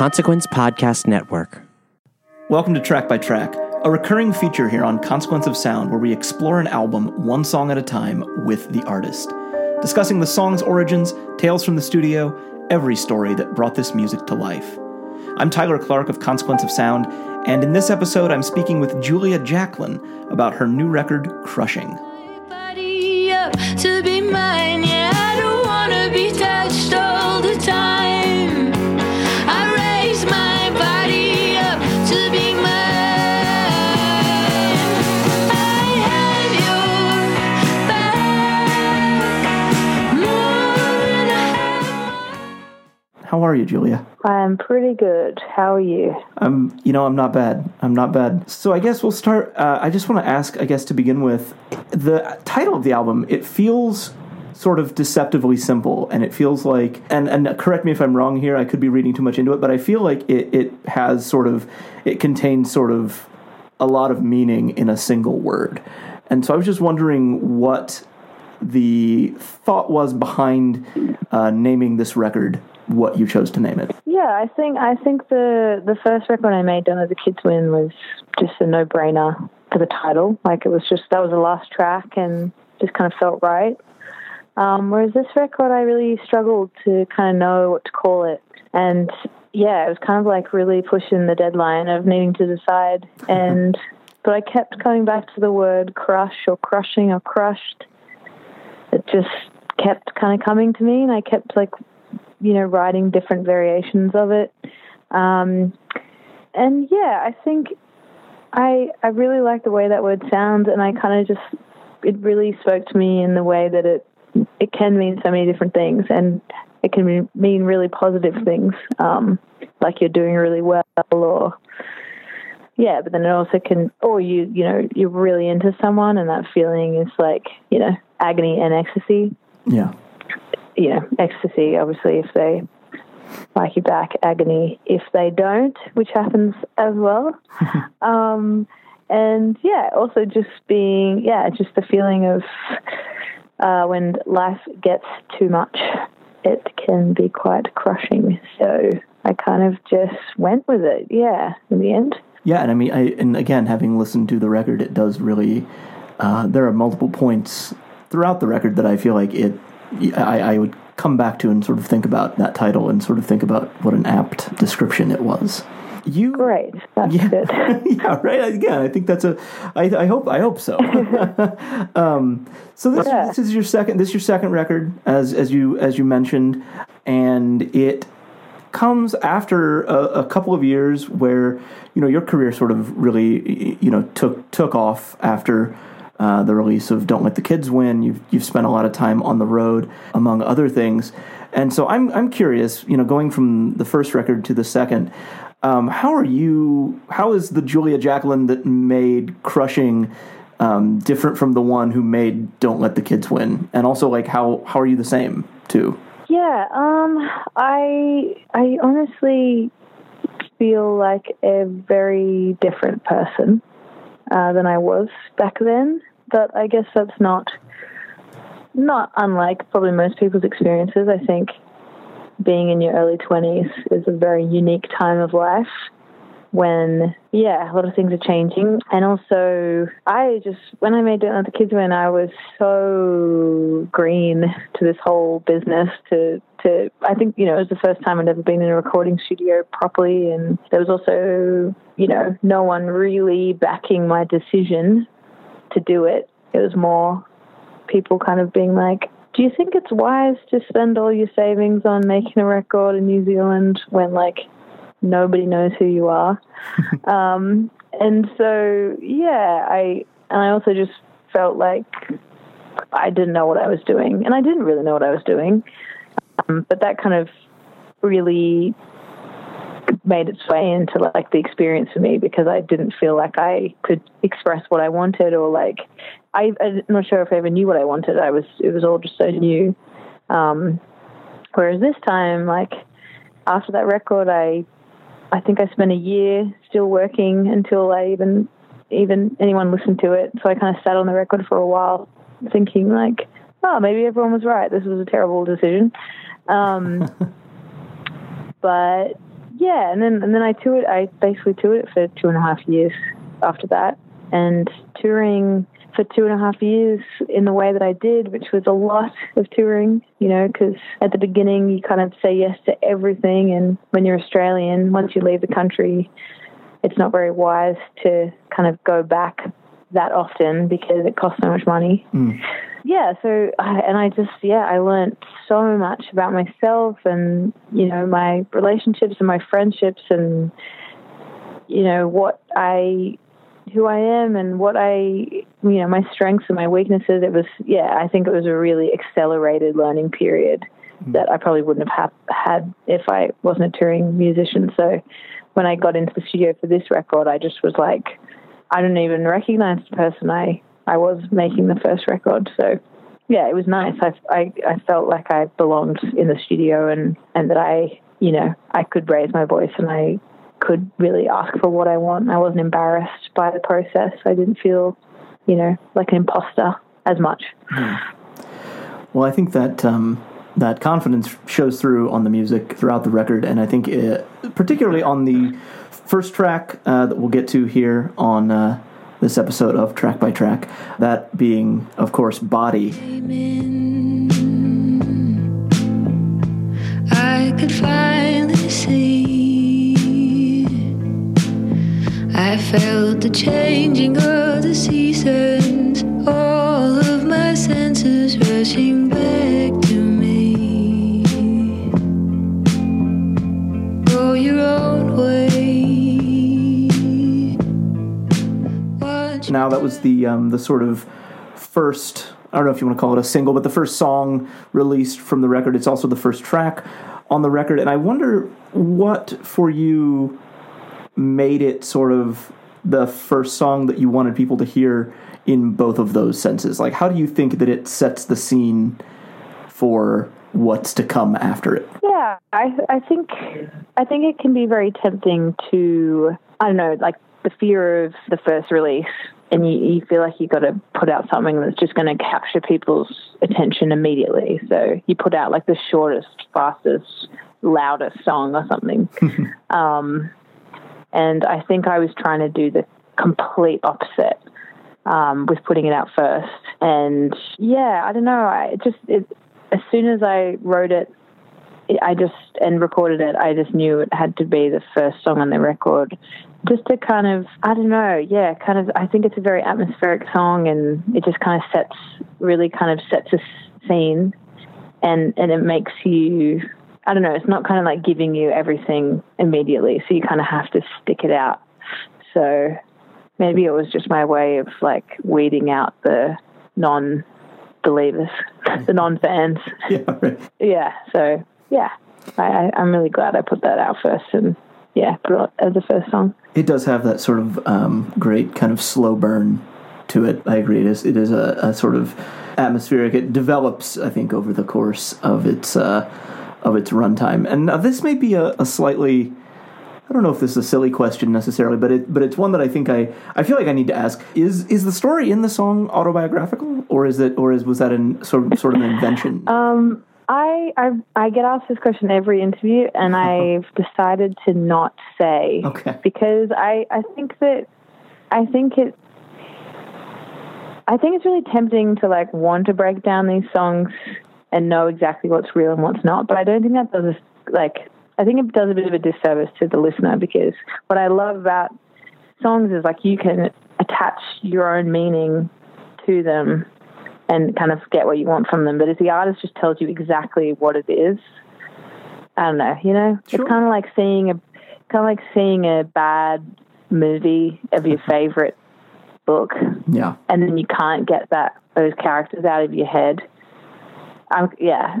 Consequence Podcast Network. Welcome to Track by Track, a recurring feature here on Consequence of Sound where we explore an album one song at a time with the artist, discussing the song's origins, tales from the studio, every story that brought this music to life. I'm Tyler Clark of Consequence of Sound, and in this episode, I'm speaking with Julia Jacklin about her new record, Crushing. How are you, Julia? I'm pretty good. How are you? I'm, you know, I'm not bad. I'm not bad. So I guess we'll start. Uh, I just want to ask, I guess, to begin with, the title of the album. It feels sort of deceptively simple, and it feels like, and and correct me if I'm wrong here. I could be reading too much into it, but I feel like it it has sort of, it contains sort of a lot of meaning in a single word, and so I was just wondering what the thought was behind uh, naming this record what you chose to name it. Yeah, I think I think the the first record I made, "Don't Let the Kids Win," was just a no brainer for the title. Like it was just that was the last track and just kind of felt right. Um, whereas this record, I really struggled to kind of know what to call it, and yeah, it was kind of like really pushing the deadline of needing to decide. And but I kept coming back to the word crush or crushing or crushed. It just kept kind of coming to me, and I kept like you know, writing different variations of it. Um, and yeah, I think I I really like the way that word sounds, and I kind of just it really spoke to me in the way that it it can mean so many different things, and it can mean- really positive things, um, like you're doing really well, or yeah, but then it also can, or you you know you're really into someone, and that feeling is like you know agony and ecstasy Yeah. You know, ecstasy, obviously, if they like you back, agony if they don't, which happens as well. um, and yeah, also just being, yeah, just the feeling of uh, when life gets too much, it can be quite crushing. So I kind of just went with it, yeah, in the end. Yeah, and I mean, I, and again, having listened to the record, it does really. Uh, there are multiple points throughout the record that I feel like it. I, I would come back to and sort of think about that title and sort of think about what an apt description it was. You Great, that's yeah, good. yeah, right. Again, I think that's a. I, I hope. I hope so. um, so this, Yeah. this is your second. This is your second record, as as you as you mentioned, and it comes after a, a couple of years where you know your career sort of really you know took took off after uh, the release of "Don't Let the Kids Win." You've you've spent a lot of time on the road, among other things, and so I'm I'm curious. You know, going from the first record to the second, um, how are you? How is the Julia Jacklin that made "Crushing"? Um, different from the one who made "Don't Let the Kids Win," and also like how how are you the same too? Yeah, um, I I honestly feel like a very different person uh, than I was back then. But I guess that's not not unlike probably most people's experiences. I think being in your early twenties is a very unique time of life when yeah a lot of things are changing. And also i just when i made don't let the kids win i was so green to this whole business to to i think you know it was the first time i'd ever been in a recording studio properly. And there was also you know no one really backing my decision to do it it was more people kind of being like do you think it's wise to spend all your savings on making a record in new zealand when like nobody knows who you are. um, and so, yeah, I and I also just felt like I didn't know what I was doing, and I didn't really know what I was doing. Um, but that kind of really made its way into like the experience for me because I didn't feel like I could express what I wanted or like I, I'm not sure if I ever knew what I wanted. I was it was all just so new. Um, whereas this time, like after that record, I I think I spent a year still working until I even even anyone listened to it. So I kind of sat on the record for a while, thinking like, oh, maybe everyone was right. This was a terrible decision. Um, but yeah, and then and then I toured. I basically toured it for two and a half years after that, and touring for two and a half years in the way that I did, which was a lot of touring. You know, because at the beginning you kind of say yes to everything, and when you're Australian, once you leave the country, it's not very wise to kind of go back that often because it costs so much money. Hmm. Yeah, so I, and I just yeah, I learned so much about myself and you know my relationships and my friendships and you know what I who I am and what I you know my strengths and my weaknesses. It was yeah, I think it was a really accelerated learning period hmm. that I probably wouldn't have ha- had if I wasn't a touring musician. So when I got into the studio for this record, I just was like, I don't even recognize the person I I was making the first record. So yeah, it was nice. I, I, I felt like I belonged in the studio and, and that I, you know, I could raise my voice and I could really ask for what I want. I wasn't embarrassed by the process. I didn't feel, you know, like an imposter as much. Well, I think that um, that confidence shows through on the music throughout the record, and I think it, particularly on the first track uh, that we'll get to here on uh, this episode of Track by Track, that being, of course, Body. I could finally see. I felt the changing of the seasons, Now, that was the um, the sort of first. I don't know if you want to call it a single, but the first song released from the record. It's also the first track on the record, and I wonder what for you made it sort of the first song that you wanted people to hear in both of those senses. Like, how do you think that it sets the scene for what's to come after it? Yeah, I I think I think it can be very tempting to I don't know, like the fear of the first release, and you, you feel like you've got to put out something that's just going to capture people's attention immediately. So you put out like the shortest, fastest, loudest song or something. um, and I think I was trying to do the complete opposite um, with putting it out first. And yeah, I don't know. I just it, as soon as I wrote it, I just and recorded it. I just knew it had to be the first song on the record, just to kind of I don't know, yeah, kind of. I think it's a very atmospheric song, and it just kind of sets really kind of sets a scene, and and it makes you. I don't know. It's not kind of like giving you everything immediately, so you kind of have to stick it out. So maybe it was just my way of like weeding out the non believers, the non fans. Yeah, right. Yeah. So yeah, I, I'm really glad I put that out first and yeah, put it as the first song. It does have that sort of um, great kind of slow burn to it. I agree. It is, it is a, a sort of atmospheric. It develops, I think, over the course of its uh, of its runtime. And now this may be a, a slightly I don't know if this is a silly question necessarily, but it but it's one that I think I I feel like I need to ask. Is is the story in the song autobiographical, or is it or is was that an sort of sort of an invention? Um, I, I I get asked this question every interview, and I've decided to not say Okay. because I I think that I think it. I think it's really tempting to like want to break down these songs and know exactly what's real and what's not, but I don't think that does a, like I think it does a bit of a disservice to the listener because what I love about songs is like you can attach your own meaning to them and kind of get what you want from them. But if the artist just tells you exactly what it is, I don't know, you know, Sure. it's kind of like seeing a kind of like seeing a bad movie of your favorite book, Yeah. and then you can't get that those characters out of your head. Um, yeah,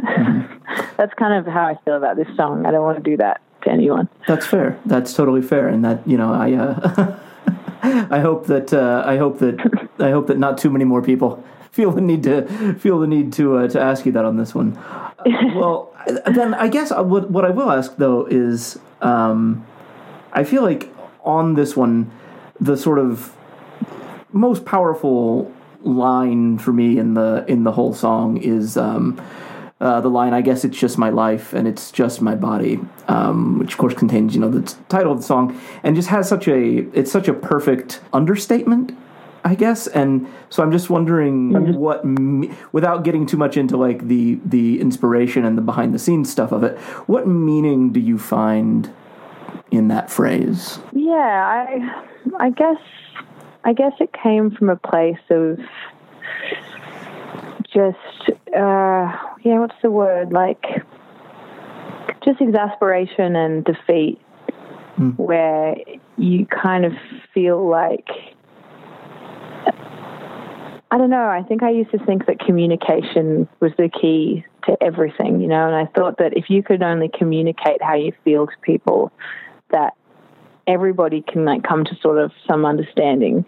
that's kind of how I feel about this song. I don't want to do that to anyone. That's fair. That's totally fair, and that you know, I uh, I hope that uh, I hope that I hope that not too many more people feel the need to feel the need to uh, to ask you that on this one. Uh, well, then I guess I would, what I will ask though is, um, I feel like on this one, the sort of most powerful line for me in the in the whole song is um, uh, the line, "I guess it's just my life and it's just my body," um, which of course contains you know the t- title of the song, and just has such a it's such a perfect understatement, I guess. And so I'm just wondering what, me- without getting too much into like the the inspiration and the behind the scenes stuff of it, what meaning do you find in that phrase? Yeah, I I guess I guess it came from a place of just uh yeah, what's the word? Like just exasperation and defeat where you kind of feel like I don't know. I think I used to think that communication was the key to everything, you know, and I thought that if you could only communicate how you feel to people, that everybody can like come to sort of some understanding,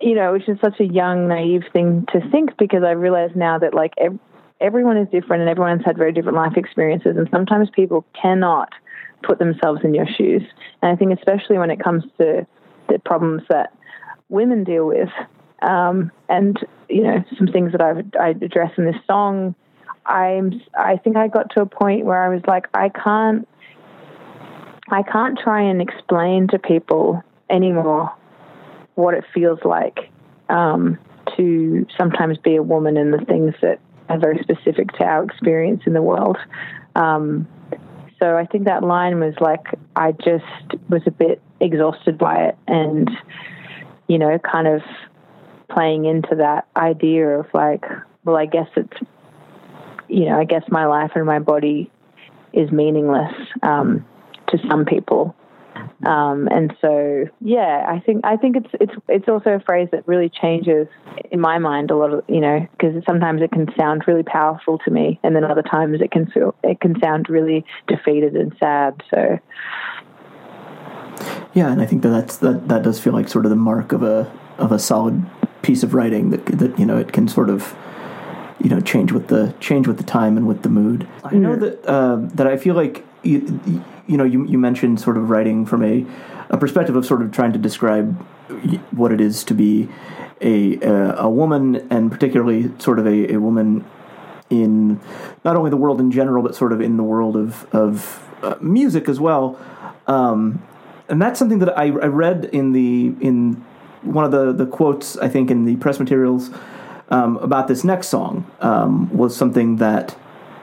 you know, which is such a young, naive thing to think because I realize now that like ev- everyone is different and everyone's had very different life experiences, and sometimes people cannot put themselves in your shoes. And I think especially when it comes to the problems that women deal with, um, and you know some things that I've I address in this song. I'm I think I got to a point where I was like I can't I can't try and explain to people anymore what it feels like um, to sometimes be a woman and the things that are very specific to our experience in the world. Um, so I think that line was like I just was a bit exhausted by it and you know kind of playing into that idea of like well I guess it's you know I guess my life and my body is meaningless um, to some people. Um, and so yeah I think I think it's it's it's also a phrase that really changes in my mind a lot of you know because sometimes it can sound really powerful to me and then other times it can feel it can sound really defeated and sad so. Yeah, and I think that that's that that does feel like sort of the mark of a of a solid piece of writing that that you know it can sort of you know change with the change with the time and with the mood. I know that uh, that I feel like you, you know you you mentioned sort of writing from a a perspective of sort of trying to describe what it is to be a a, a woman and particularly sort of a, a woman in not only the world in general but sort of in the world of of uh, music as well. Um, and that's something that I, I read in the in one of the the quotes I think in the press materials um, about this next song um, was something that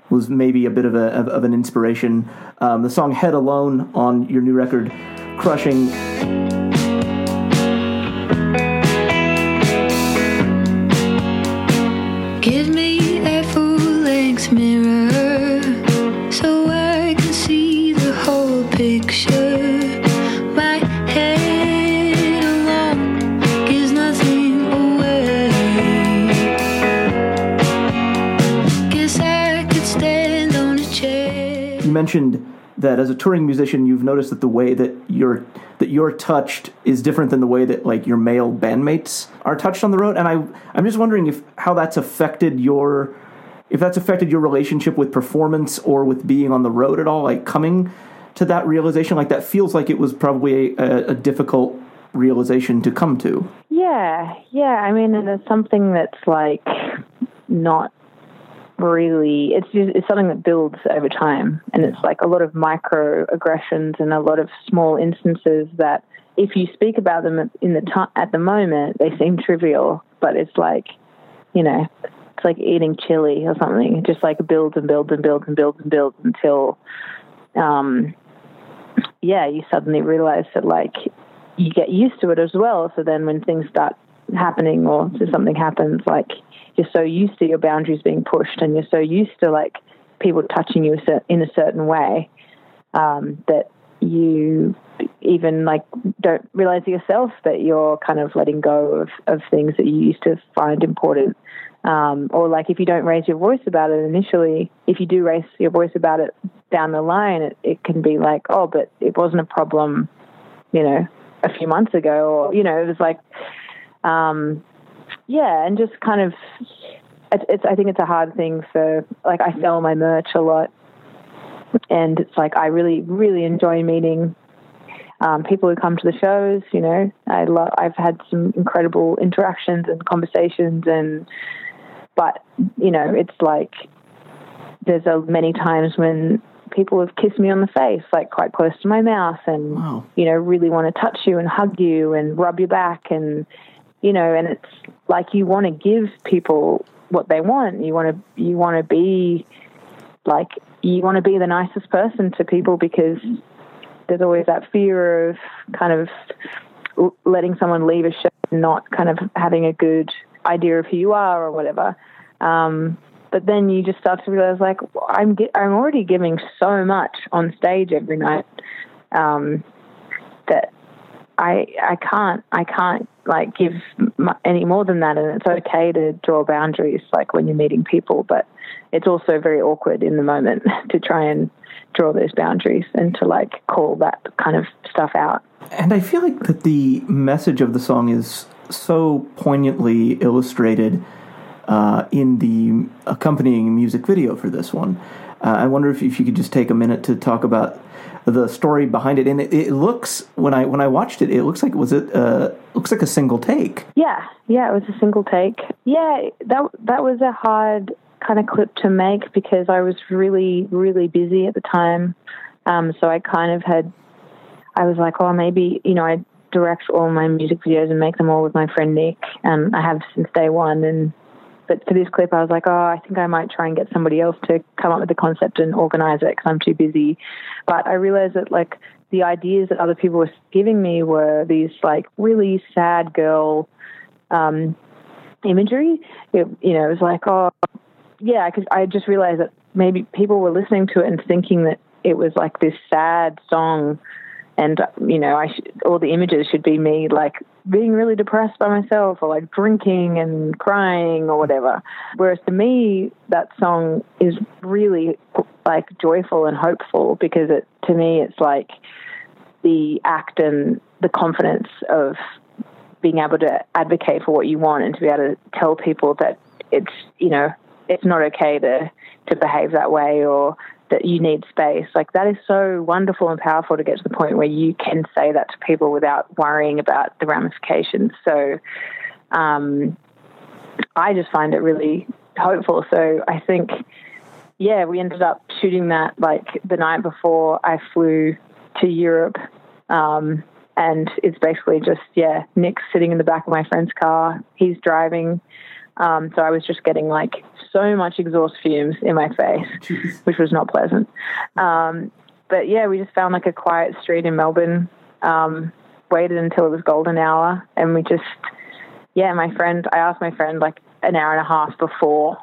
was maybe a bit of a of, of an inspiration. Um, the song "Head Alone" on your new record, "Crushing." Mentioned that as a touring musician, you've noticed that the way that you're that you're touched is different than the way that like your male bandmates are touched on the road. And I I'm just wondering if how that's affected your if that's affected your relationship with performance or with being on the road at all. Like coming to that realization, like that feels like it was probably a, a difficult realization to come to. Yeah, yeah. I mean, it's something that's like not really. It's just, it's something that builds over time, and it's like a lot of microaggressions and a lot of small instances that, if you speak about them in the ti at the moment, they seem trivial, but it's like, you know, it's like eating chili or something. It just like builds and builds and builds and builds and builds until, um, yeah, you suddenly realize that like you get used to it as well. So then when things start happening or so something happens, like you're so used to your boundaries being pushed and you're so used to like people touching you in a certain way um, that you even like don't realize yourself that you're kind of letting go of, of things that you used to find important. Um, or like if you don't raise your voice about it initially, if you do raise your voice about it down the line, it, it can be like, oh, but it wasn't a problem, you know, a few months ago, or you know, it was like, um, yeah, and just kind of, it's, it's. I think it's a hard thing for like I sell my merch a lot, and it's like I really, really enjoy meeting um, people who come to the shows. You know, I love. I've had some incredible interactions and conversations, and but you know, it's like there's a, many times when people have kissed me on the face, like quite close to my mouth, and Wow. you know really want to touch you and hug you and rub your back, and you know, and it's like you want to give people what they want. You want to you want to be like you want to be the nicest person to people because there's always that fear of kind of letting someone leave a show not kind of having a good idea of who you are or whatever. Um, but then you just start to realize, like, I'm I'm already giving so much on stage every night um, that I I can't I can't like give m- any more than that, and it's okay to draw boundaries, like when you're meeting people, but it's also very awkward in the moment to try and draw those boundaries and to like call that kind of stuff out. And I feel like that the message of the song is so poignantly illustrated uh, in the accompanying music video for this one. Uh, I wonder if, if you could just take a minute to talk about the story behind it. And it, it looks when I when I watched it, it looks like was it uh, looks like a single take. Yeah, yeah, it was a single take. Yeah, that that was a hard kind of clip to make because I was really really busy at the time. Um, so I kind of had, I was like, oh, maybe you know, I direct all my music videos and make them all with my friend Nick, and I have since day one. And but for this clip, I was like, oh, I think I might try and get somebody else to come up with the concept and organize it because I'm too busy. But I realized that like the ideas that other people were giving me were these like really sad girl um, imagery. It, you know, it was like, oh, yeah, because I just realized that maybe people were listening to it and thinking that it was like this sad song, and you know, I all the images should be me like being really depressed by myself or like drinking and crying or whatever. Whereas to me, that song is really like joyful and hopeful because it to me it's like the act and the confidence of being able to advocate for what you want and to be able to tell people that it's you know it's not okay to to behave that way or that you need space. Like that is so wonderful and powerful to get to the point where you can say that to people without worrying about the ramifications. So um, I just find it really hopeful. So I think yeah we ended up shooting that like the night before I flew to Europe. Um, and it's basically just yeah nick's sitting in the back of my friend's car. He's driving um, so i was just getting like so much exhaust fumes in my face which was not pleasant. Um, but yeah we just found like a quiet street in melbourne. Um, waited until it was golden hour and we just yeah my friend i asked my friend like an hour and a half before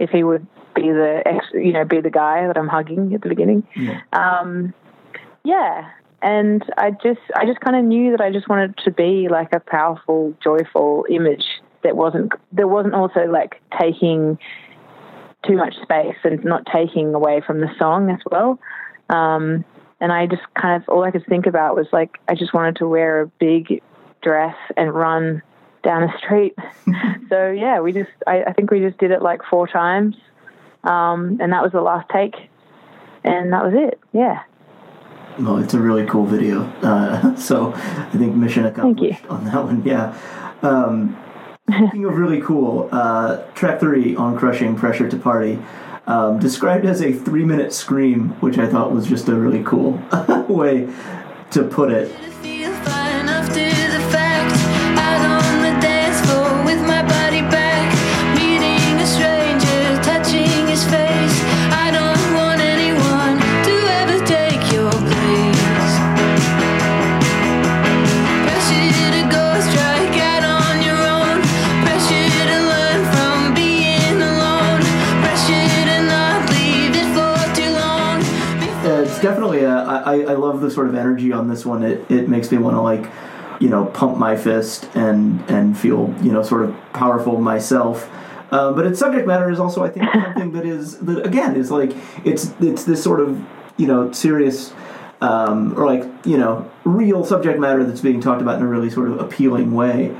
if he would be the ex, you know be the guy that i'm hugging at the beginning. Um, yeah and I just I just kind of knew that I just wanted to be like a powerful, joyful image that wasn't that wasn't also like taking too much space and not taking away from the song as well. Um, and I just kind of all I could think about was like I just wanted to wear a big dress and run down the street. so yeah, we just I, I think we just did it like four times, um, and that was the last take, and that was it. Yeah. Well, it's a really cool video. Uh, so I think mission accomplished on that one. Yeah. Um, speaking of really cool, uh, track three on Crushing Pressure to Party, um, described as a three minute scream, which I thought was just a really cool way to put it. The sort of energy on this one. It, it makes me want to like, you know, pump my fist and and feel you know sort of powerful myself. Uh, but its subject matter is also, I think, something that is that again is like it's it's this sort of you know serious um, or like you know real subject matter that's being talked about in a really sort of appealing way.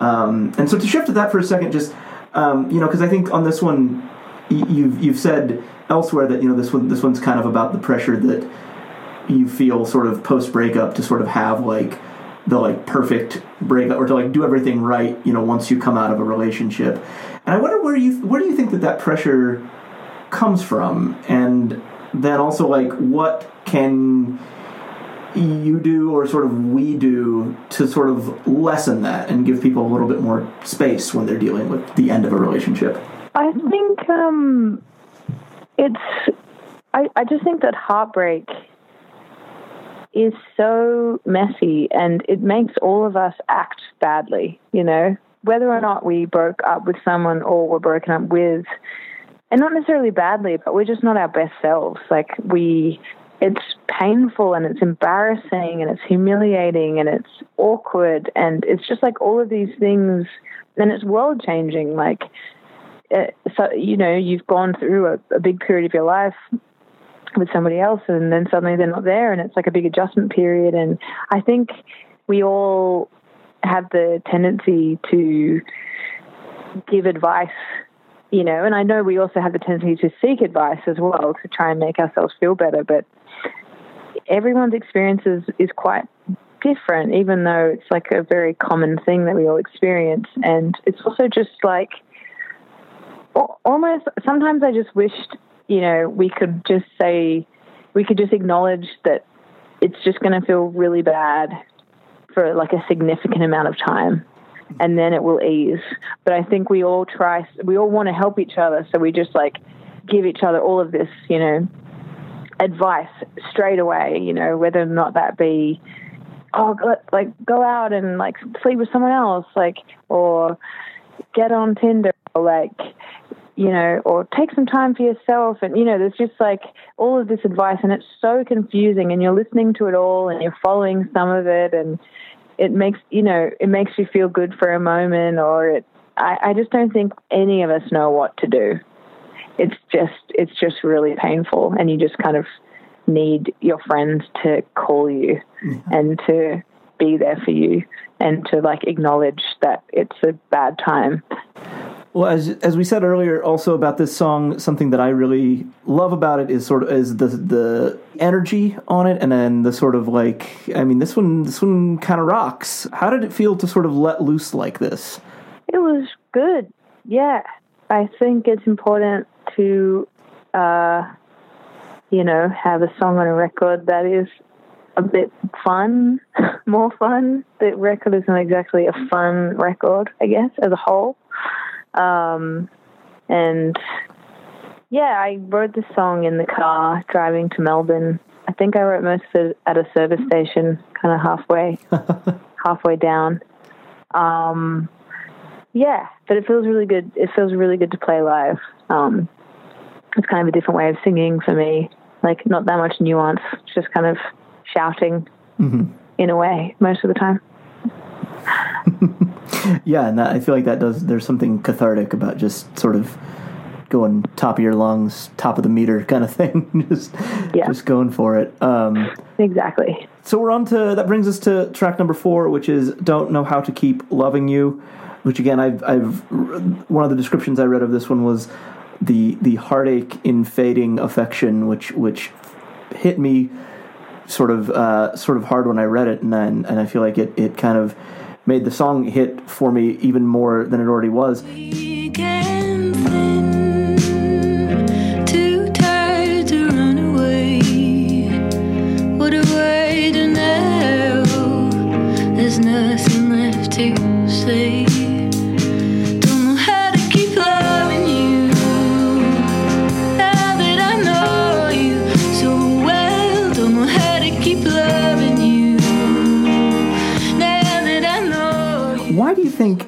Um, and so to shift to that for a second, just um, you know, because I think on this one y- you've you've said elsewhere that you know this one this one's kind of about the pressure that you feel sort of post breakup to sort of have like the like perfect breakup or to like do everything right you know once you come out of a relationship and i wonder where you where do you think that that pressure comes from, and then also like what can you do or sort of we do to sort of lessen that and give people a little bit more space when they're dealing with the end of a relationship. I think um, it's. I, I just think that heartbreak is so messy and it makes all of us act badly, you know? Whether or not we broke up with someone or were broken up with, and not necessarily badly, but we're just not our best selves. Like, we. It's painful and it's embarrassing and it's humiliating and it's awkward and it's just like all of these things and it's world changing. Like, uh, so you know you've gone through a, a, big period of your life with somebody else and then suddenly they're not there and it's like a big adjustment period. And i think we all have the tendency to give advice you know and i know we also have the tendency to seek advice as well to try and make ourselves feel better but everyone's experience is, is quite different even though it's like a very common thing that we all experience. And it's also just like almost sometimes I just wished, you know, we could just say, we could just acknowledge that it's just going to feel really bad for like a significant amount of time and then it will ease. But I think we all try, we all want to help each other. So we just like give each other all of this, you know, advice straight away, you know, whether or not that be, oh, like go out and like sleep with someone else, like, or get on Tinder, or like, you know, or take some time for yourself. And, you know, there's just like all of this advice, and it's so confusing, and you're listening to it all and you're following some of it, and it makes, you know, it makes you feel good for a moment, or it, I, I just don't think any of us know what to do. It's just, it's just really painful, and you just kind of need your friends to call you mm-hmm. and to be there for you and to like acknowledge that it's a bad time well, as as we said earlier, also about this song, something that I really love about it is sort of is the the energy on it, and then the sort of like, I mean, this one this one kind of rocks. How did it feel to sort of let loose like this? It was good. Yeah, I think it's important to, uh, you know, have a song on a record that is a bit fun, more fun. The record isn't exactly a fun record, I guess, as a whole. Um, and yeah, I wrote the song in the car driving to Melbourne. I think I wrote most of it at a service station, kind of halfway, halfway down. Um, yeah, but it feels really good. It feels really good to play live. Um, it's kind of a different way of singing for me. Like not that much nuance, just kind of shouting mm-hmm. in a way most of the time. yeah, and that, I feel like that does. There's something cathartic about just sort of going top of your lungs, top of the meter kind of thing. just yeah. just going for it. Um, exactly. So we're on to that brings us to track number four, which is "Don't Know How to Keep Loving You," which again I've I've one of the descriptions I read of this one was the the heartache in fading affection, which which hit me sort of uh, sort of hard when I read it, and then and I feel like it it kind of made the song hit for me even more than it already was. Think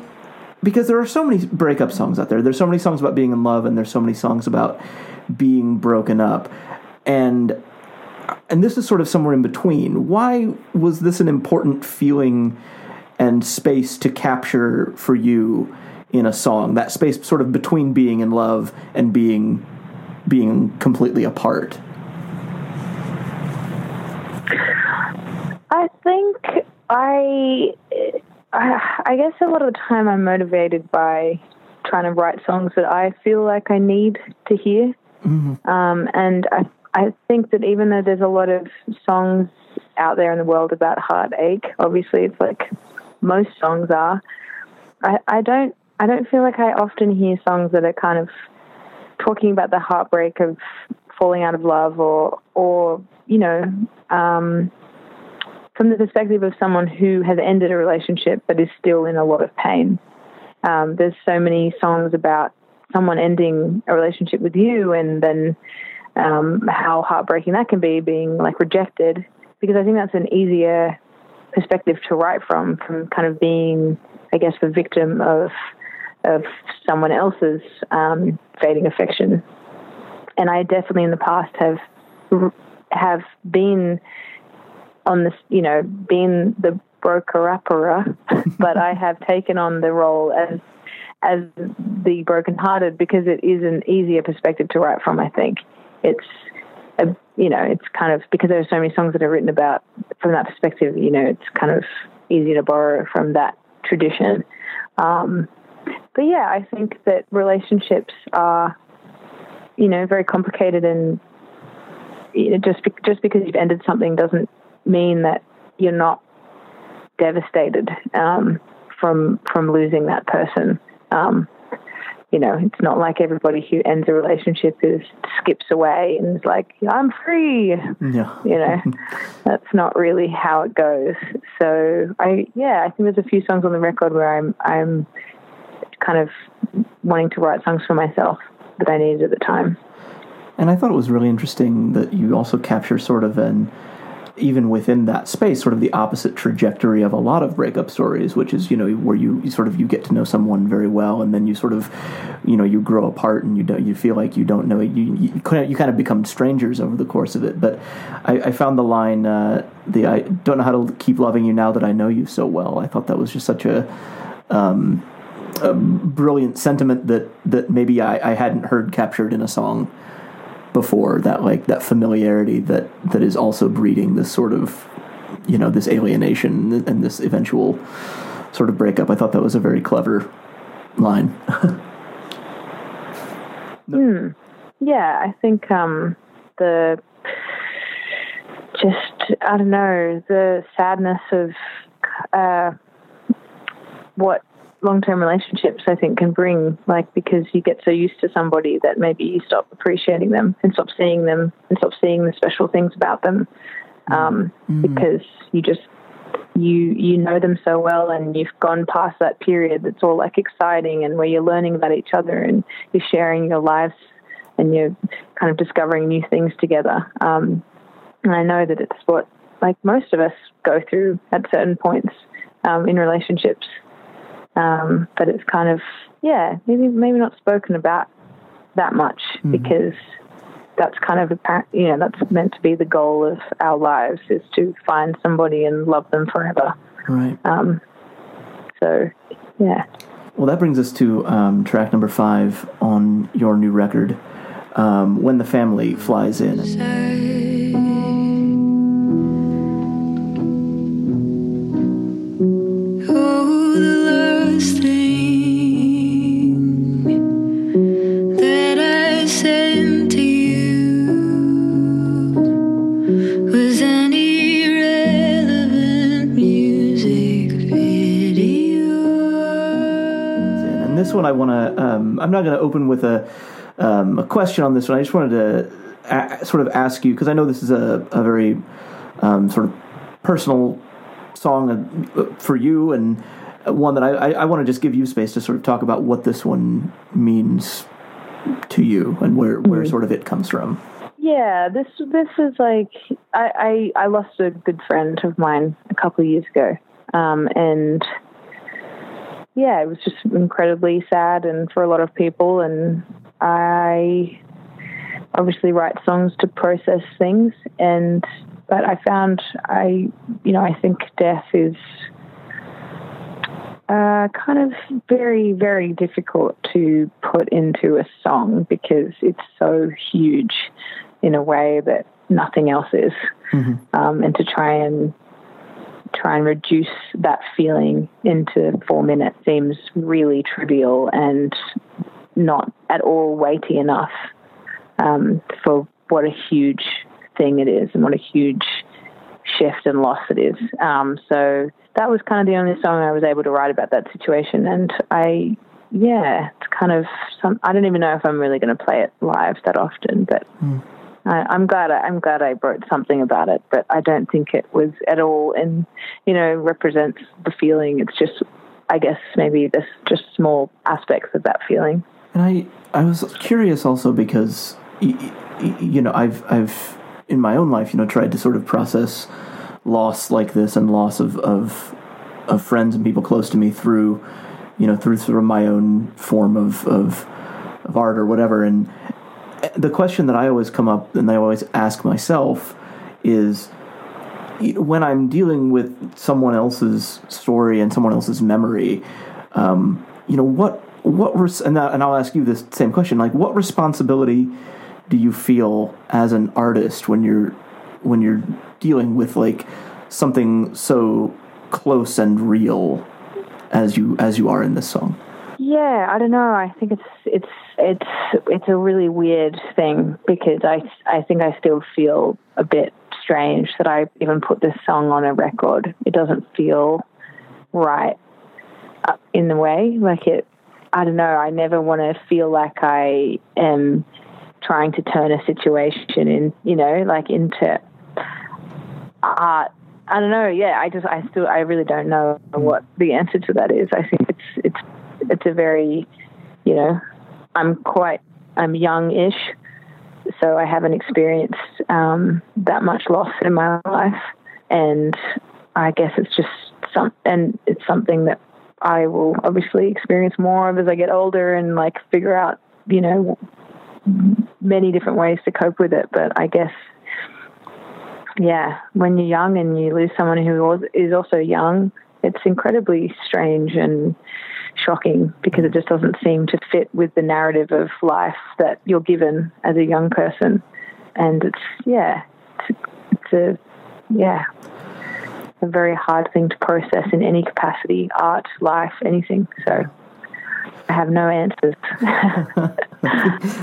because there are so many breakup songs out there. There's so many songs about being in love, and there's so many songs about being broken up, and and this is sort of somewhere in between. Why was this an important feeling and space to capture for you in a song? That space, sort of between being in love and being being completely apart. I think I I, I guess a lot of the time I'm motivated by trying to write songs that I feel like I need to hear. Mm-hmm. Um, and I, I think that even though there's a lot of songs out there in the world about heartache, obviously it's like most songs are. I, I don't I don't feel like I often hear songs that are kind of talking about the heartbreak of falling out of love, or or you know, um, from the perspective of someone who has ended a relationship but is still in a lot of pain. Um, there's so many songs about someone ending a relationship with you, and then um, how heartbreaking that can be, being like rejected. Because I think that's an easier perspective to write from, from kind of being, I guess, the victim of of someone else's um, fading affection. And I definitely in the past have have been on this, you know, been the broker upperer, but I have taken on the role as as the brokenhearted because it is an easier perspective to write from. I think it's a, you know it's kind of because there are so many songs that are written about from that perspective. You know, it's kind of easy to borrow from that tradition. Um, but yeah, I think that relationships are, you know, very complicated, and you know, just just because you've ended something doesn't mean that you're not devastated um, from from losing that person. Um, you know, it's not like everybody who ends a relationship is skips away and is like, "I'm free." Yeah. You know, that's not really how it goes. So I, yeah, I think there's a few songs on the record where I'm I'm kind of wanting to write songs for myself that I needed at the time. And I thought it was really interesting that you also capture sort of an even within that space, sort of the opposite trajectory of a lot of breakup stories, which is you know where you, you, sort of you get to know someone very well, and then you sort of you know you grow apart, and you don't you feel like you don't know you you kind of, become strangers over the course of it. But I, I found the line uh, the I don't know how to keep loving you now that I know you so well. I thought that was just such a um, a brilliant sentiment that that maybe I, I hadn't heard captured in a song before. That like that familiarity that that is also breeding this sort of you know this alienation and this eventual sort of breakup. I thought that was a very clever line. Hmm. Yeah, I think um, the just I don't know the sadness of uh, what long-term relationships i think can bring like because you get so used to somebody that maybe you stop appreciating them and stop seeing them and stop seeing the special things about them um, mm. because you just you you know them so well and you've gone past that period that's all like exciting and where you're learning about each other and you're sharing your lives and you're kind of discovering new things together. Um, and i know that it's what like most of us go through at certain points um, in relationships um, but it's kind of yeah, maybe maybe not spoken about that much mm-hmm. because that's kind of a you know that's meant to be the goal of our lives is to find somebody and love them forever. Right. Um, so yeah. Well, that brings us to um, track number five on your new record, um, "When the Family Flies In." One I want to. Um, I'm not going to open with a um, a question on this one. I just wanted to a- sort of ask you because I know this is a, a very um, sort of personal song uh, for you and one that I, I, I want to just give you space to sort of talk about what this one means to you and where where mm-hmm. sort of it comes from. Yeah, this this is like I, I, I lost a good friend of mine a couple of years ago, um, and yeah, it was just incredibly sad and for a lot of people. And I obviously write songs to process things. And, but I found I, you know, I think death is uh, kind of very, very difficult to put into a song because it's so huge in a way that nothing else is. Mm-hmm. Um, and to try and try and reduce that feeling into four minutes seems really trivial and not at all weighty enough um, for what a huge thing it is and what a huge shift and loss it is. Um, so that was kind of the only song I was able to write about that situation, and I yeah, it's kind of some. I don't even know if I'm really going to play it live that often, but I, I'm glad. I, I'm glad I wrote something about it, but I don't think it was at all, and you know, represents the feeling. It's just, I guess, maybe this just small aspects of that feeling. And I, I was curious also because, you know, I've, I've in my own life, you know, tried to sort of process loss like this and loss of, of, of friends and people close to me through, you know, through through my own form of, of, of art or whatever. And the question that I always come up and I always ask myself is, when I'm dealing with someone else's story and someone else's memory, um, you know, what what res- and, I- and I'll ask you this same question: like, what responsibility do you feel as an artist when you're when you're dealing with like something so close and real as you as you are in this song? Yeah, I don't know. I think it's it's it's it's a really weird thing because I I think I still feel a bit strange that I even put this song on a record. It doesn't feel right uh, in the way like it. I don't know. I never want to feel like I am trying to turn a situation in, you know, like into art. I don't know. Yeah, I just I still I really don't know what the answer to that is. I think it's it's it's a very, you know, I'm quite I'm young-ish, so I haven't experienced um, that much loss in my life, and I guess it's just some and it's something that I will obviously experience more of as I get older and like figure out, you know, many different ways to cope with it. But I guess yeah, when you're young and you lose someone who is also young, it's incredibly strange and shocking because it just doesn't seem to fit with the narrative of life that you're given as a young person. And it's, yeah, it's, it's a, yeah, a very hard thing to process in any capacity art, life, anything. So have no answers.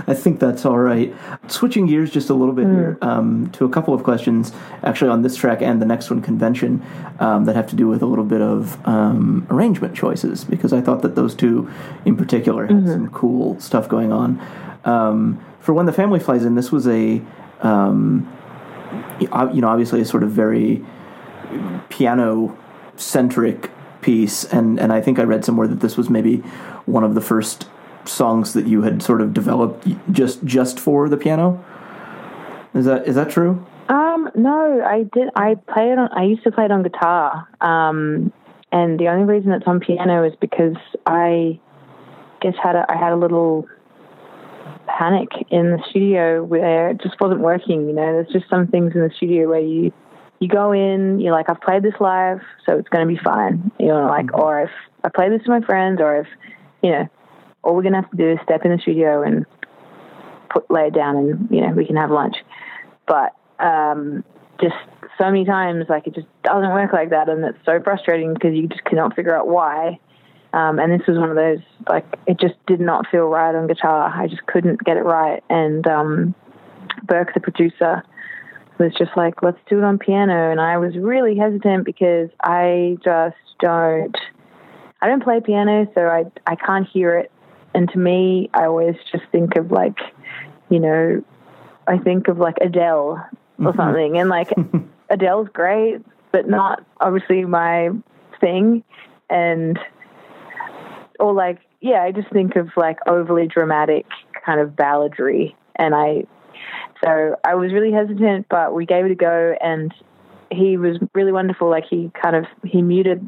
I think that's all right. Switching gears just a little bit here um, to a couple of questions, actually on this track and the next one, convention, um, that have to do with a little bit of um, arrangement choices because I thought that those two, in particular, had some cool stuff going on. Um, for when the family flies in, this was a, um, you know, obviously a sort of very piano centric piece and and I think I read somewhere that this was maybe one of the first songs that you had sort of developed just just for the piano is that is that true Um, no, I did. I play it on. I used to play it on guitar. Um, and the only reason it's on piano is because I guess had a I had a little panic in the studio where it just wasn't working. You know, there's just some things in the studio where you you go in, you're like, I've played this live, so it's going to be fine. You know, like, or if I play this to my friends, or if you know, all we're going to have to do is step in the studio and put lay it down, and you know, we can have lunch. But um, just so many times like it just doesn't work like that and it's so frustrating because you just cannot figure out why. Um, and this was one of those like it just did not feel right on guitar. I just couldn't get it right. And um, burke the producer was just like let's do it on piano. And i was really hesitant because i just don't i don't play piano so i i can't hear it and to me i always just think of like you know I think of like Adele or mm-hmm. something, and like Adele's great, but not obviously my thing. And or like, yeah, I just think of like overly dramatic kind of balladry, and I so I was really hesitant, but we gave it a go, and he was really wonderful. Like he kind of he muted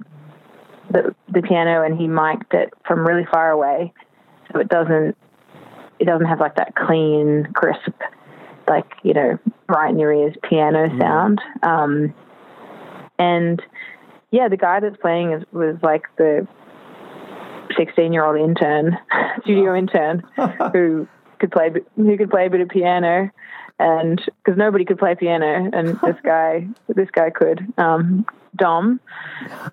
the the piano and he mic'd it from really far away, so it doesn't it doesn't have like that clean, crisp like you know right in your ears piano sound. Um and yeah the guy that's playing is, was like the 16 year old intern studio intern who could play who could play a bit of piano and because nobody could play piano and this guy this guy could um Dom,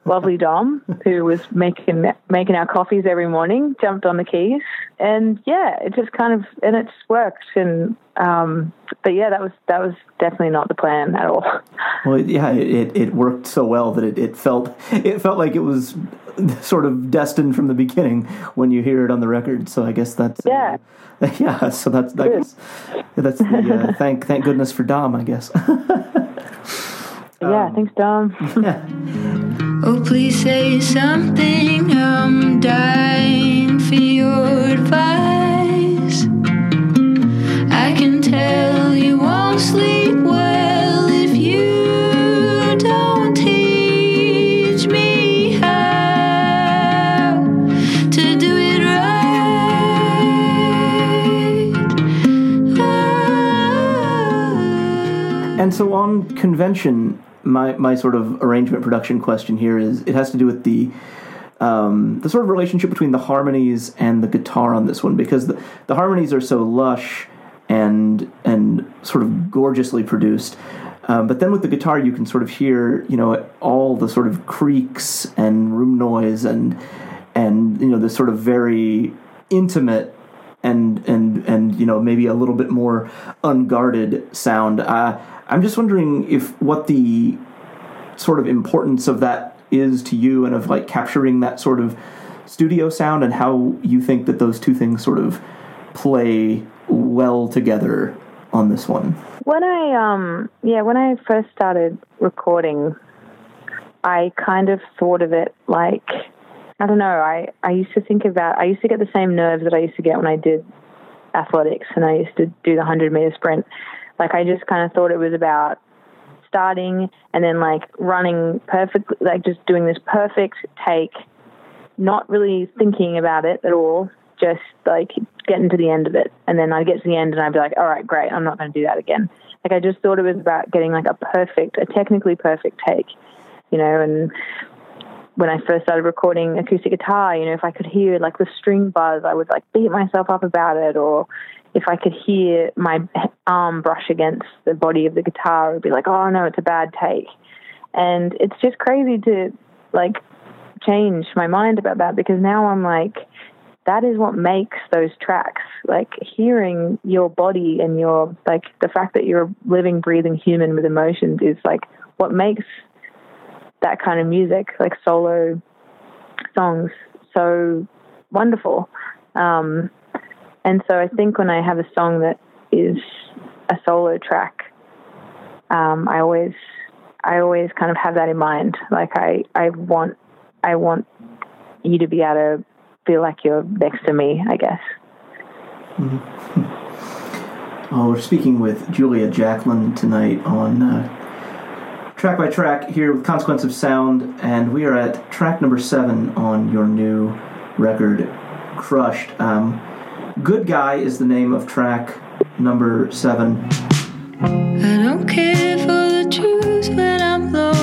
lovely Dom, who was making making our coffees every morning, jumped on the keys, and yeah, it just kind of and it's worked. And um, but yeah, that was that was definitely not the plan at all. well yeah it, it worked so well that it, it felt it felt like it was sort of destined from the beginning when you hear it on the record. So I guess that's Yeah. uh, yeah. So that's I guess that's the uh, thank thank goodness for Dom. I guess. yeah, thanks, Dom. Oh, please say something. I'm dying for your advice. I can tell you won't sleep And so on convention, my my sort of arrangement production question here is it has to do with the um, the sort of relationship between the harmonies and the guitar on this one because the, the harmonies are so lush and and sort of gorgeously produced. Um, but then with the guitar, you can sort of hear, you know, all the sort of creaks and room noise and and you know the sort of very intimate and and and you know maybe a little bit more unguarded sound. Uh, I'm just wondering if what the sort of importance of that is to you and of like capturing that sort of studio sound and how you think that those two things sort of play well together on this one. When I um yeah, when I first started recording, I kind of thought of it like I don't know, I, I used to think about I used to get the same nerves that I used to get when I did athletics and I used to do the hundred meter sprint. Like I just kind of thought it was about starting and then like running perfectly like just doing this perfect take, not really thinking about it at all, just like getting to the end of it. And then I'd get to the end and I'd be like, all right, great, I'm not going to do that again. Like I just thought it was about getting like a perfect, a technically perfect take, you know, and when I first started recording acoustic guitar, you know, if I could hear like the string buzz, I would like beat myself up about it. Or if I could hear my arm brush against the body of the guitar, it would be like, oh no, it's a bad take. And it's just crazy to like change my mind about that because now I'm like, that is what makes those tracks. Like hearing your body and your like the fact that you're a living, breathing human with emotions is like what makes that kind of music, like solo songs, so wonderful. Um, and so I think when I have a song that is a solo track, um, I always, I always kind of have that in mind. Like I, I want, I want you to be able to feel like you're next to me. I guess. Oh, we're speaking with Julia Jacklin tonight on uh, track by track here with Consequence of Sound, and we are at track number seven on your new record, Crushed. Um, Good Guy is the name of track number seven. I don't care for the truth when I'm lonely.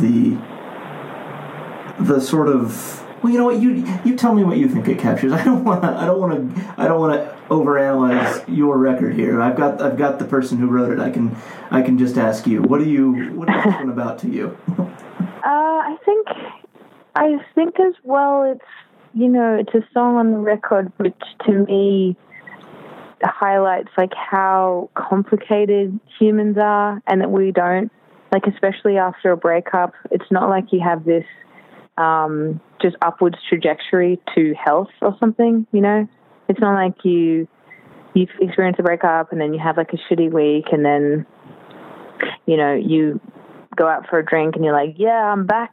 The the sort of well you know what you you tell me what you think it captures. I don't want to i don't want to i don't want to overanalyze your record here. I've got i've got the person who wrote it. I can i can just ask you. What do you what is this one about to you? Uh, I think I think as well. It's you know it's a song on the record which to me highlights like how complicated humans are, and that we don't like, especially after a breakup. It's not like you have this um, just upwards trajectory to health or something. You know, it's not like you you experience a breakup and then you have like a shitty week and then you know you go out for a drink and you're like, yeah, I'm back.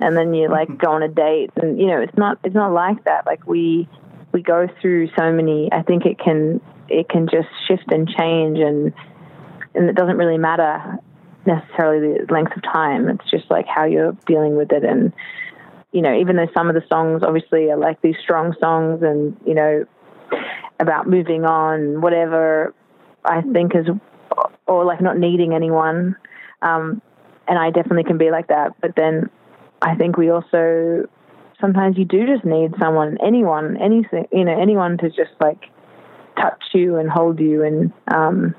And then you like go on a date and you know, it's not it's not like that. Like we we go through so many I think it can it can just shift and change and and it doesn't really matter necessarily the length of time. It's just like how you're dealing with it and you know, even though some of the songs obviously are like these strong songs and, you know, about moving on, whatever I think is or like not needing anyone. Um, and I definitely can be like that. But then I think we also sometimes you do just need someone, anyone, anything, you know, anyone to just like touch you and hold you and um,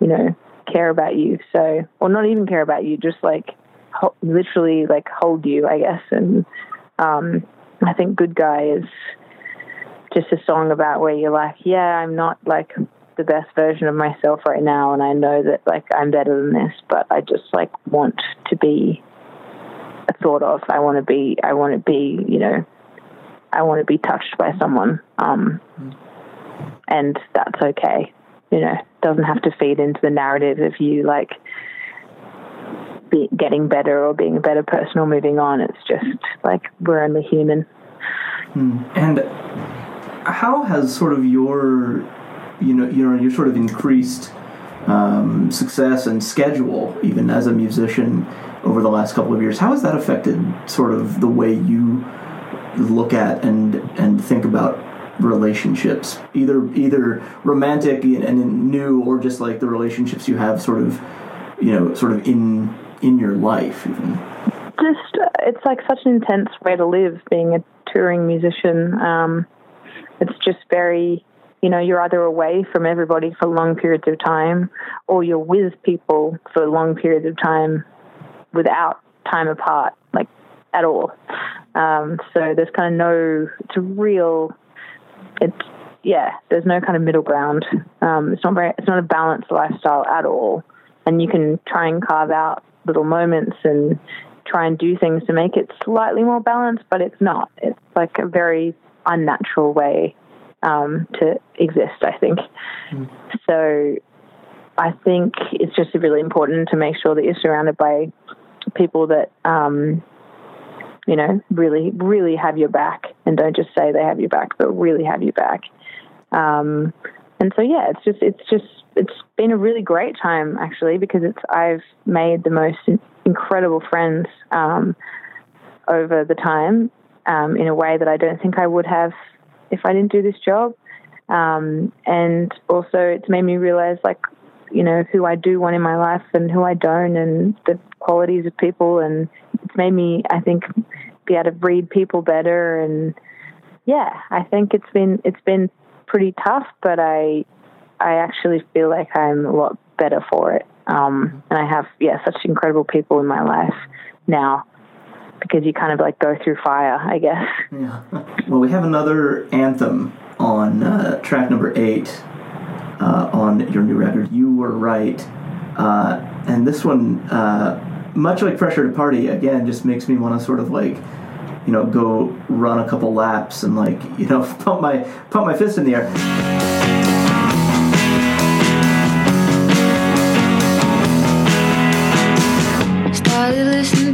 you know care about you. So, or not even care about you, just like ho- literally like hold you, I guess. And um, I think "Good Guy" is just a song about where you're like, yeah, I'm not like the best version of myself right now, and I know that like I'm better than this, but I just like want to be thought of. I want to be. I want to be. You know. I want to be touched by someone, um, and that's okay. You know, doesn't have to feed into the narrative of you like be, getting better or being a better person or moving on. It's just like we're only human. And how has sort of your, you know, you know, your sort of increased um, success and schedule, even as a musician, over the last couple of years, how has that affected sort of the way you look at and and think about relationships, either either romantic and, new, or just like the relationships you have, sort of, you know, sort of in in your life, even. just uh, it's like such an intense way to live being a touring musician um, it's just very you know you're either away from everybody for long periods of time or you're with people for long periods of time without time apart like at all um, so there's kind of no it's a real it's yeah there's no kind of middle ground um, it's not very it's not a balanced lifestyle at all and you can try and carve out little moments and try and do things to make it slightly more balanced, but it's not. It's like a very unnatural way um, to exist, I think. So I think it's just really important to make sure that you're surrounded by people that, um, you know, really, really have your back and don't just say they have your back, but really have your back. Um, and so, yeah, it's just, it's just, it's been a really great time actually because it's, I've made the most incredible friends, um, over the time, um, in a way that I don't think I would have if I didn't do this job. Um, and also it's made me realize like, you know, who I do want in my life and who I don't and the qualities of people. And it's made me, I think, be able to read people better. And yeah, I think it's been, it's been pretty tough, but I, I actually feel like I'm a lot better for it. Um, and I have, yeah, such incredible people in my life now because you kind of like go through fire, I guess. Yeah. Well, we have another anthem on uh, track number eight uh, on your new record. You were right, uh, and this one, uh, much like "Pressure to Party," again, just makes me want to sort of like, you know, go run a couple laps and like, you know, pump my pump my fist in the air. Started listening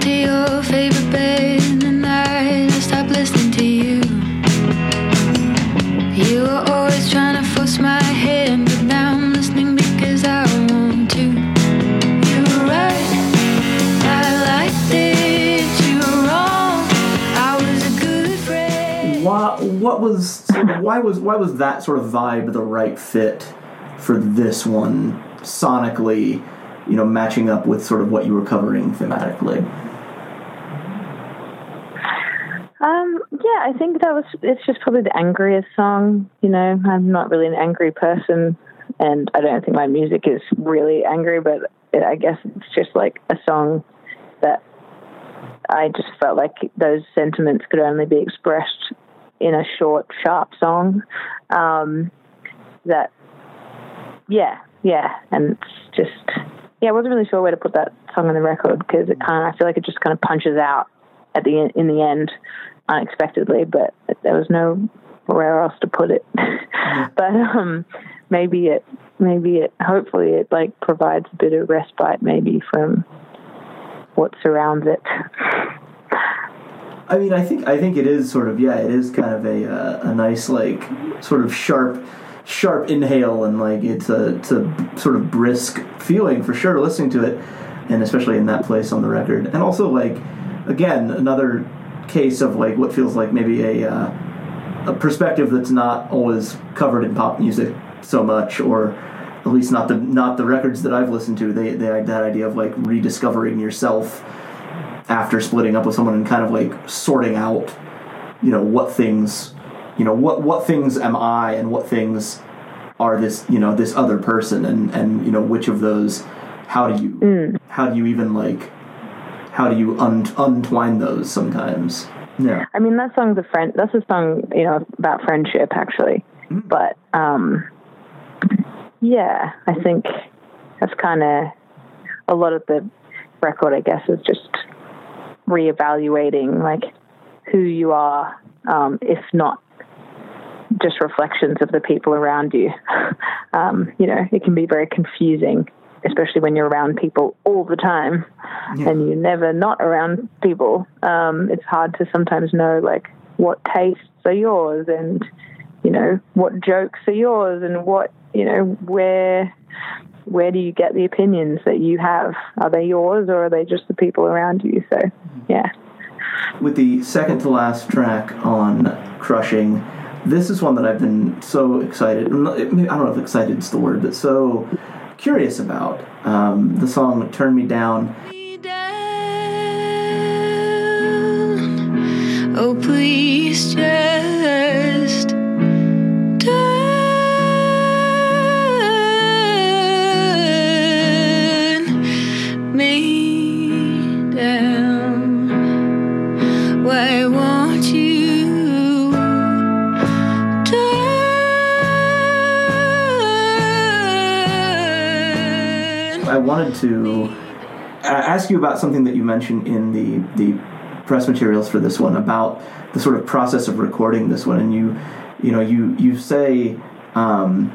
was why was why was that sort of vibe the right fit for this one sonically? You know, matching up with sort of what you were covering thematically. Um, yeah, I think that was, it's just probably the angriest song. You know, I'm not really an angry person, and I don't think my music is really angry, but I guess it's just like a song that I just felt like those sentiments could only be expressed in a short, sharp song. Um, that, yeah, yeah, and it's just, yeah, I wasn't really sure where to put that song on the record because it kind of, I feel like it just kind of punches out at the in the end unexpectedly, but there was no where else to put it. but um, maybe it, maybe it, hopefully it like provides a bit of respite maybe from what surrounds it. I mean, I think I think it is sort of yeah, it is kind of a uh, a nice like sort of sharp sharp inhale and like it's a it's a sort of brisk feeling for sure listening to it, and especially in that place on the record, and also like again another case of like what feels like maybe a uh, a perspective that's not always covered in pop music so much or at least not the not the records that I've listened to they they that idea of like rediscovering yourself after splitting up with someone and kind of like sorting out you know what things you know what what things am I and what things are this you know this other person and and you know which of those how do you how do you even like how do you un- untwine those sometimes yeah I mean, that song's a friend. That's a song, you know, about friendship, actually. But um, yeah, I think that's kind of a lot of the record. I guess is just reevaluating like who you are, um, if not just reflections of the people around you. um, you know, it can be very confusing, especially when you're around people all the time and you're never not around people. Um, it's hard to sometimes know like what tastes are yours and you know what jokes are yours and what you know where where do you get the opinions that you have? Are they yours or are they just the people around you? So, yeah. with the second to last track on crushing this is one that i've been so excited i don't know if excited is the word but so curious about um, the song turn me down me down. Oh, please just wanted to ask you about something that you mentioned in the the press materials for this one about the sort of process of recording this one, and you you know you you say um,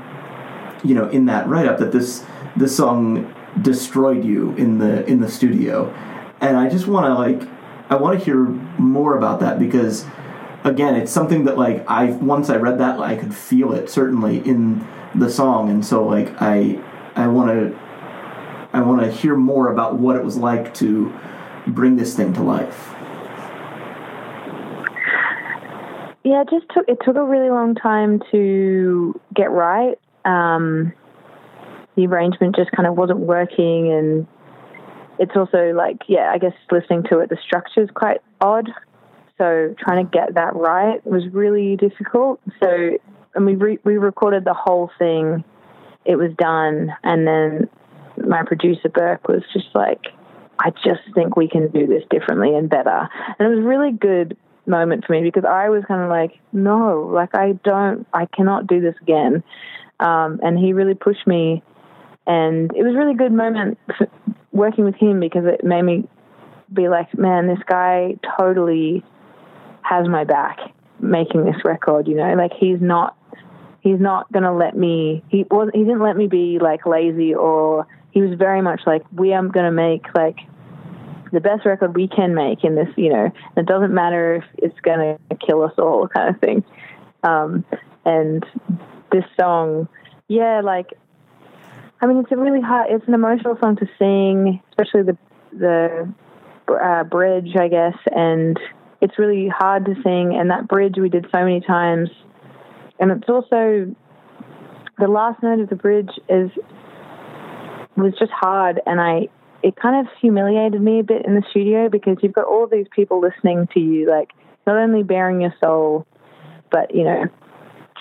you know in that write up that this this song destroyed you in the in the studio, and I just want to like I want to hear more about that because again it's something that like I once I read that I could feel it certainly in the song, and so like I I want to I want to hear more about what it was like to bring this thing to life. Yeah, it just took it took a really long time to get right. Um, the arrangement just kind of wasn't working, and it's also like, yeah, I guess listening to it, the structure is quite odd. So trying to get that right was really difficult. So, and we re- we recorded the whole thing. It was done, and then my producer Burke was just like, I just think we can do this differently and better. And it was a really good moment for me because I was kind of like, no, like I don't, I cannot do this again. Um, and he really pushed me, and it was really good moment working with him because it made me be like, man, this guy totally has my back making this record. You know, like he's not, he's not gonna let me. He was, he didn't let me be like lazy or. He was very much like, we are gonna make like the best record we can make in this, you know, it doesn't matter if it's going to kill us all kind of thing. Um, and this song, yeah, like, I mean, it's a really hard, it's an emotional song to sing, especially the, the uh, bridge, I guess. And it's really hard to sing. And that bridge we did so many times. And it's also, the last note of the bridge is, was just hard. And I, it kind of humiliated me a bit in the studio because you've got all these people listening to you, like not only bearing your soul, but you know,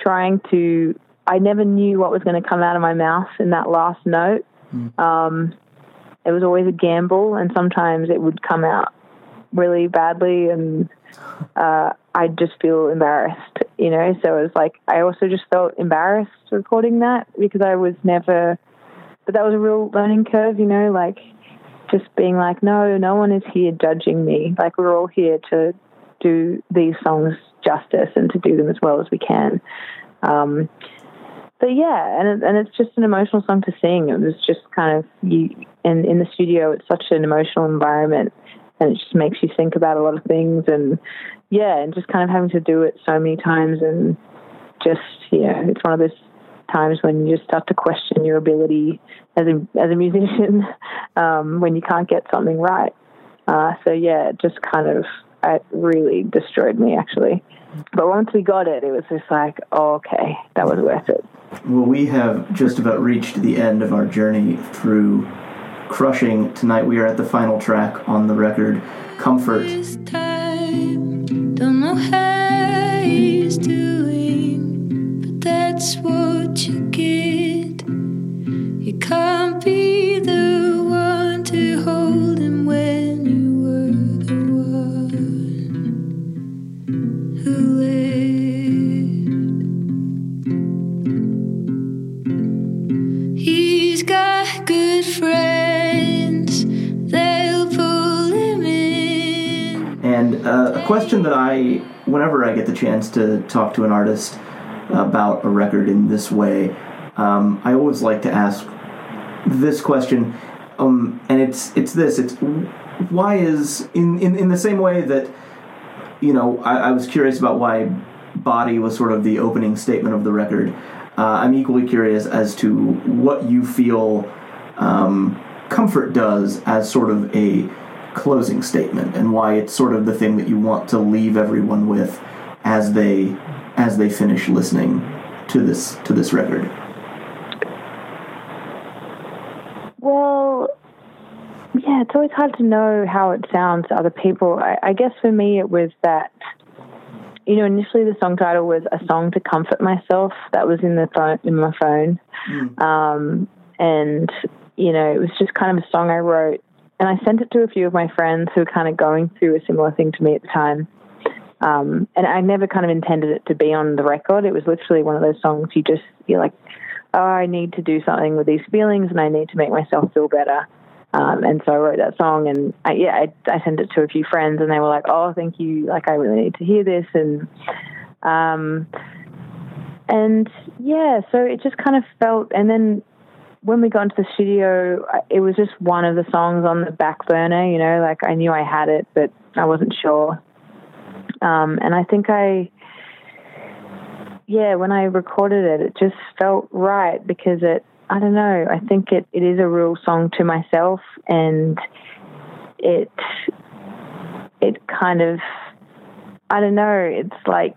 trying to. I never knew what was going to come out of my mouth in that last note. Um, it was always a gamble, and sometimes it would come out really badly, and uh, I'd just feel embarrassed, you know. So it was like I also just felt embarrassed recording that because I was never. But that was a real learning curve, you know, like just being like, no, no one is here judging me. Like we're all here to do these songs justice and to do them as well as we can. Um, but yeah, and it, and it's just an emotional song to sing. It was just kind of you, and in the studio, it's such an emotional environment, and it just makes you think about a lot of things. And yeah, and just kind of having to do it so many times, and just yeah, it's one of those times when you just start to question your ability as a as a musician um, when you can't get something right. Uh, so yeah, it just kind of it really destroyed me actually. But once we got it, it was just like, oh, okay, that was worth it. Well, we have just about reached the end of our journey through crushing. Tonight we are at the final track on the record, Comfort. this time. Don't know how he's doing, but that's what you get. You can't be the one to hold him when you were the one who lived. He's got good friends, they'll pull him in. And uh, a question that I, whenever I get the chance to talk to an artist, about a record in this way, um, I always like to ask this question, um, and it's it's this: it's why is in, in in the same way that you know I, I was curious about why "Body" was sort of the opening statement of the record. Uh, I'm equally curious as to what you feel um, comfort does as sort of a closing statement, and why it's sort of the thing that you want to leave everyone with as they as they finish listening to this to this record. Well, yeah, it's always hard to know how it sounds to other people. I, I guess for me, it was that, you know, initially the song title was "A Song to Comfort Myself." That was in the phone in my phone, um, and you know, it was just kind of a song I wrote, and I sent it to a few of my friends who were kind of going through a similar thing to me at the time. Um, and I never kind of intended it to be on the record. It was literally one of those songs you just you're like, oh, I need to do something with these feelings, and I need to make myself feel better. Um, and so I wrote that song, and I, yeah, I, I sent it to a few friends, and they were like, "Oh, thank you! Like, I really need to hear this." And um, and yeah, so it just kind of felt. And then when we got into the studio, it was just one of the songs on the back burner. You know, like I knew I had it, but I wasn't sure. Um, and I think I, yeah, when I recorded it, it just felt right because it, I don't know, I think it, it is a real song to myself and it, it kind of, I don't know, it's like,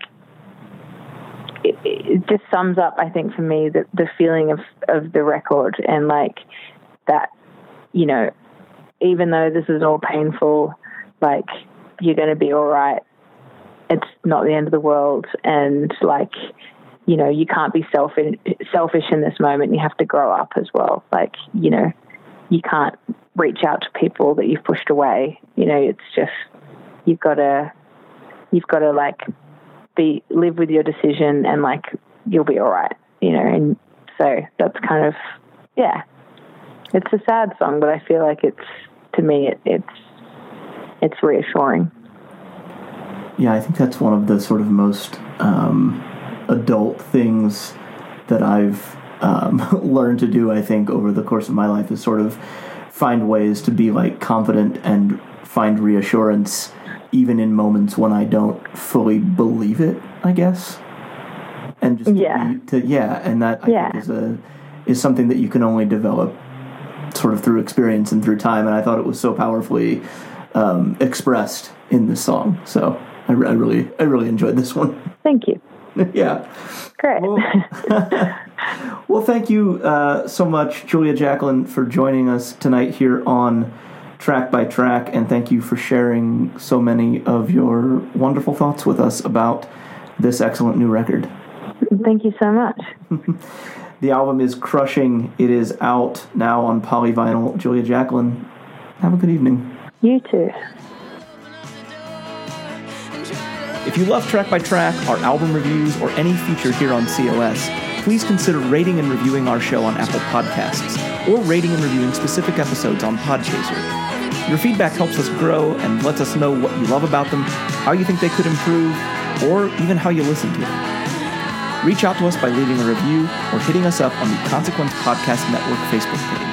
it, it just sums up, I think, for me, the, the feeling of, of the record and like that, you know, even though this is all painful, like you're going to be all right. It's not the end of the world. And like, you know, you can't be selfish, selfish in this moment. You have to grow up as well. Like, you know, you can't reach out to people that you've pushed away. You know, it's just, you've got to, you've got to like be, live with your decision and like, you'll be all right, you know, and so that's kind of, yeah, it's a sad song, but I feel like it's, to me, it, it's, it's reassuring. Yeah, I think that's one of the sort of most um, adult things that I've um, learned to do. I think over the course of my life is sort of find ways to be like confident and find reassurance, even in moments when I don't fully believe it. I guess, and just Yeah. be- to, yeah, and that I Yeah. think is a is something that you can only develop sort of through experience and through time. And I thought it was so powerfully um, expressed in this song. So I, I really I really enjoyed this one. Thank you. yeah. Great. Well, well, thank you uh, so much, Julia Jacklin, for joining us tonight here on Track by Track, and thank you for sharing so many of your wonderful thoughts with us about this excellent new record. Thank you so much. The album is crushing. It is out now on polyvinyl. Julia Jacklin, have a good evening. You too. If you love Track by Track, our album reviews, or any feature here on COS, please consider rating and reviewing our show on Apple Podcasts, or rating and reviewing specific episodes on Podchaser. Your feedback helps us grow and lets us know what you love about them, how you think they could improve, or even how you listen to them. Reach out to us by leaving a review or hitting us up on the Consequence Podcast Network Facebook page.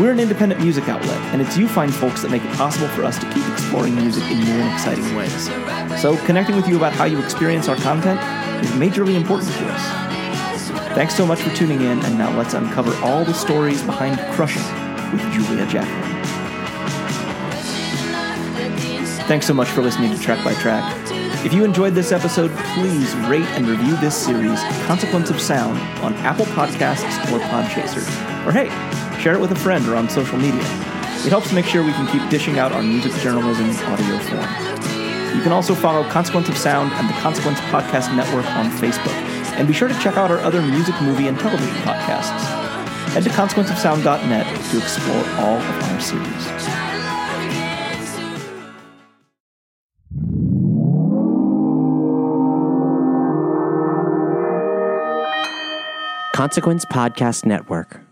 We're an independent music outlet, and it's you fine folks that make it possible for us to keep exploring music in new and exciting ways. So, connecting with you about how you experience our content is majorly important to us. Thanks so much for tuning in, and now let's uncover all the stories behind Crushing with Julia Jacklin. Thanks so much for listening to Track by Track. If you enjoyed this episode, please rate and review this series, Consequence of Sound, on Apple Podcasts or Podchaser. Or hey, share it with a friend or on social media. It helps make sure we can keep dishing out our music journalism audio form. You can also follow Consequence of Sound and the Consequence Podcast Network on Facebook. And be sure to check out our other music, movie, and television podcasts. Head to consequenceofsound.net to explore all of our series. Consequence Podcast Network.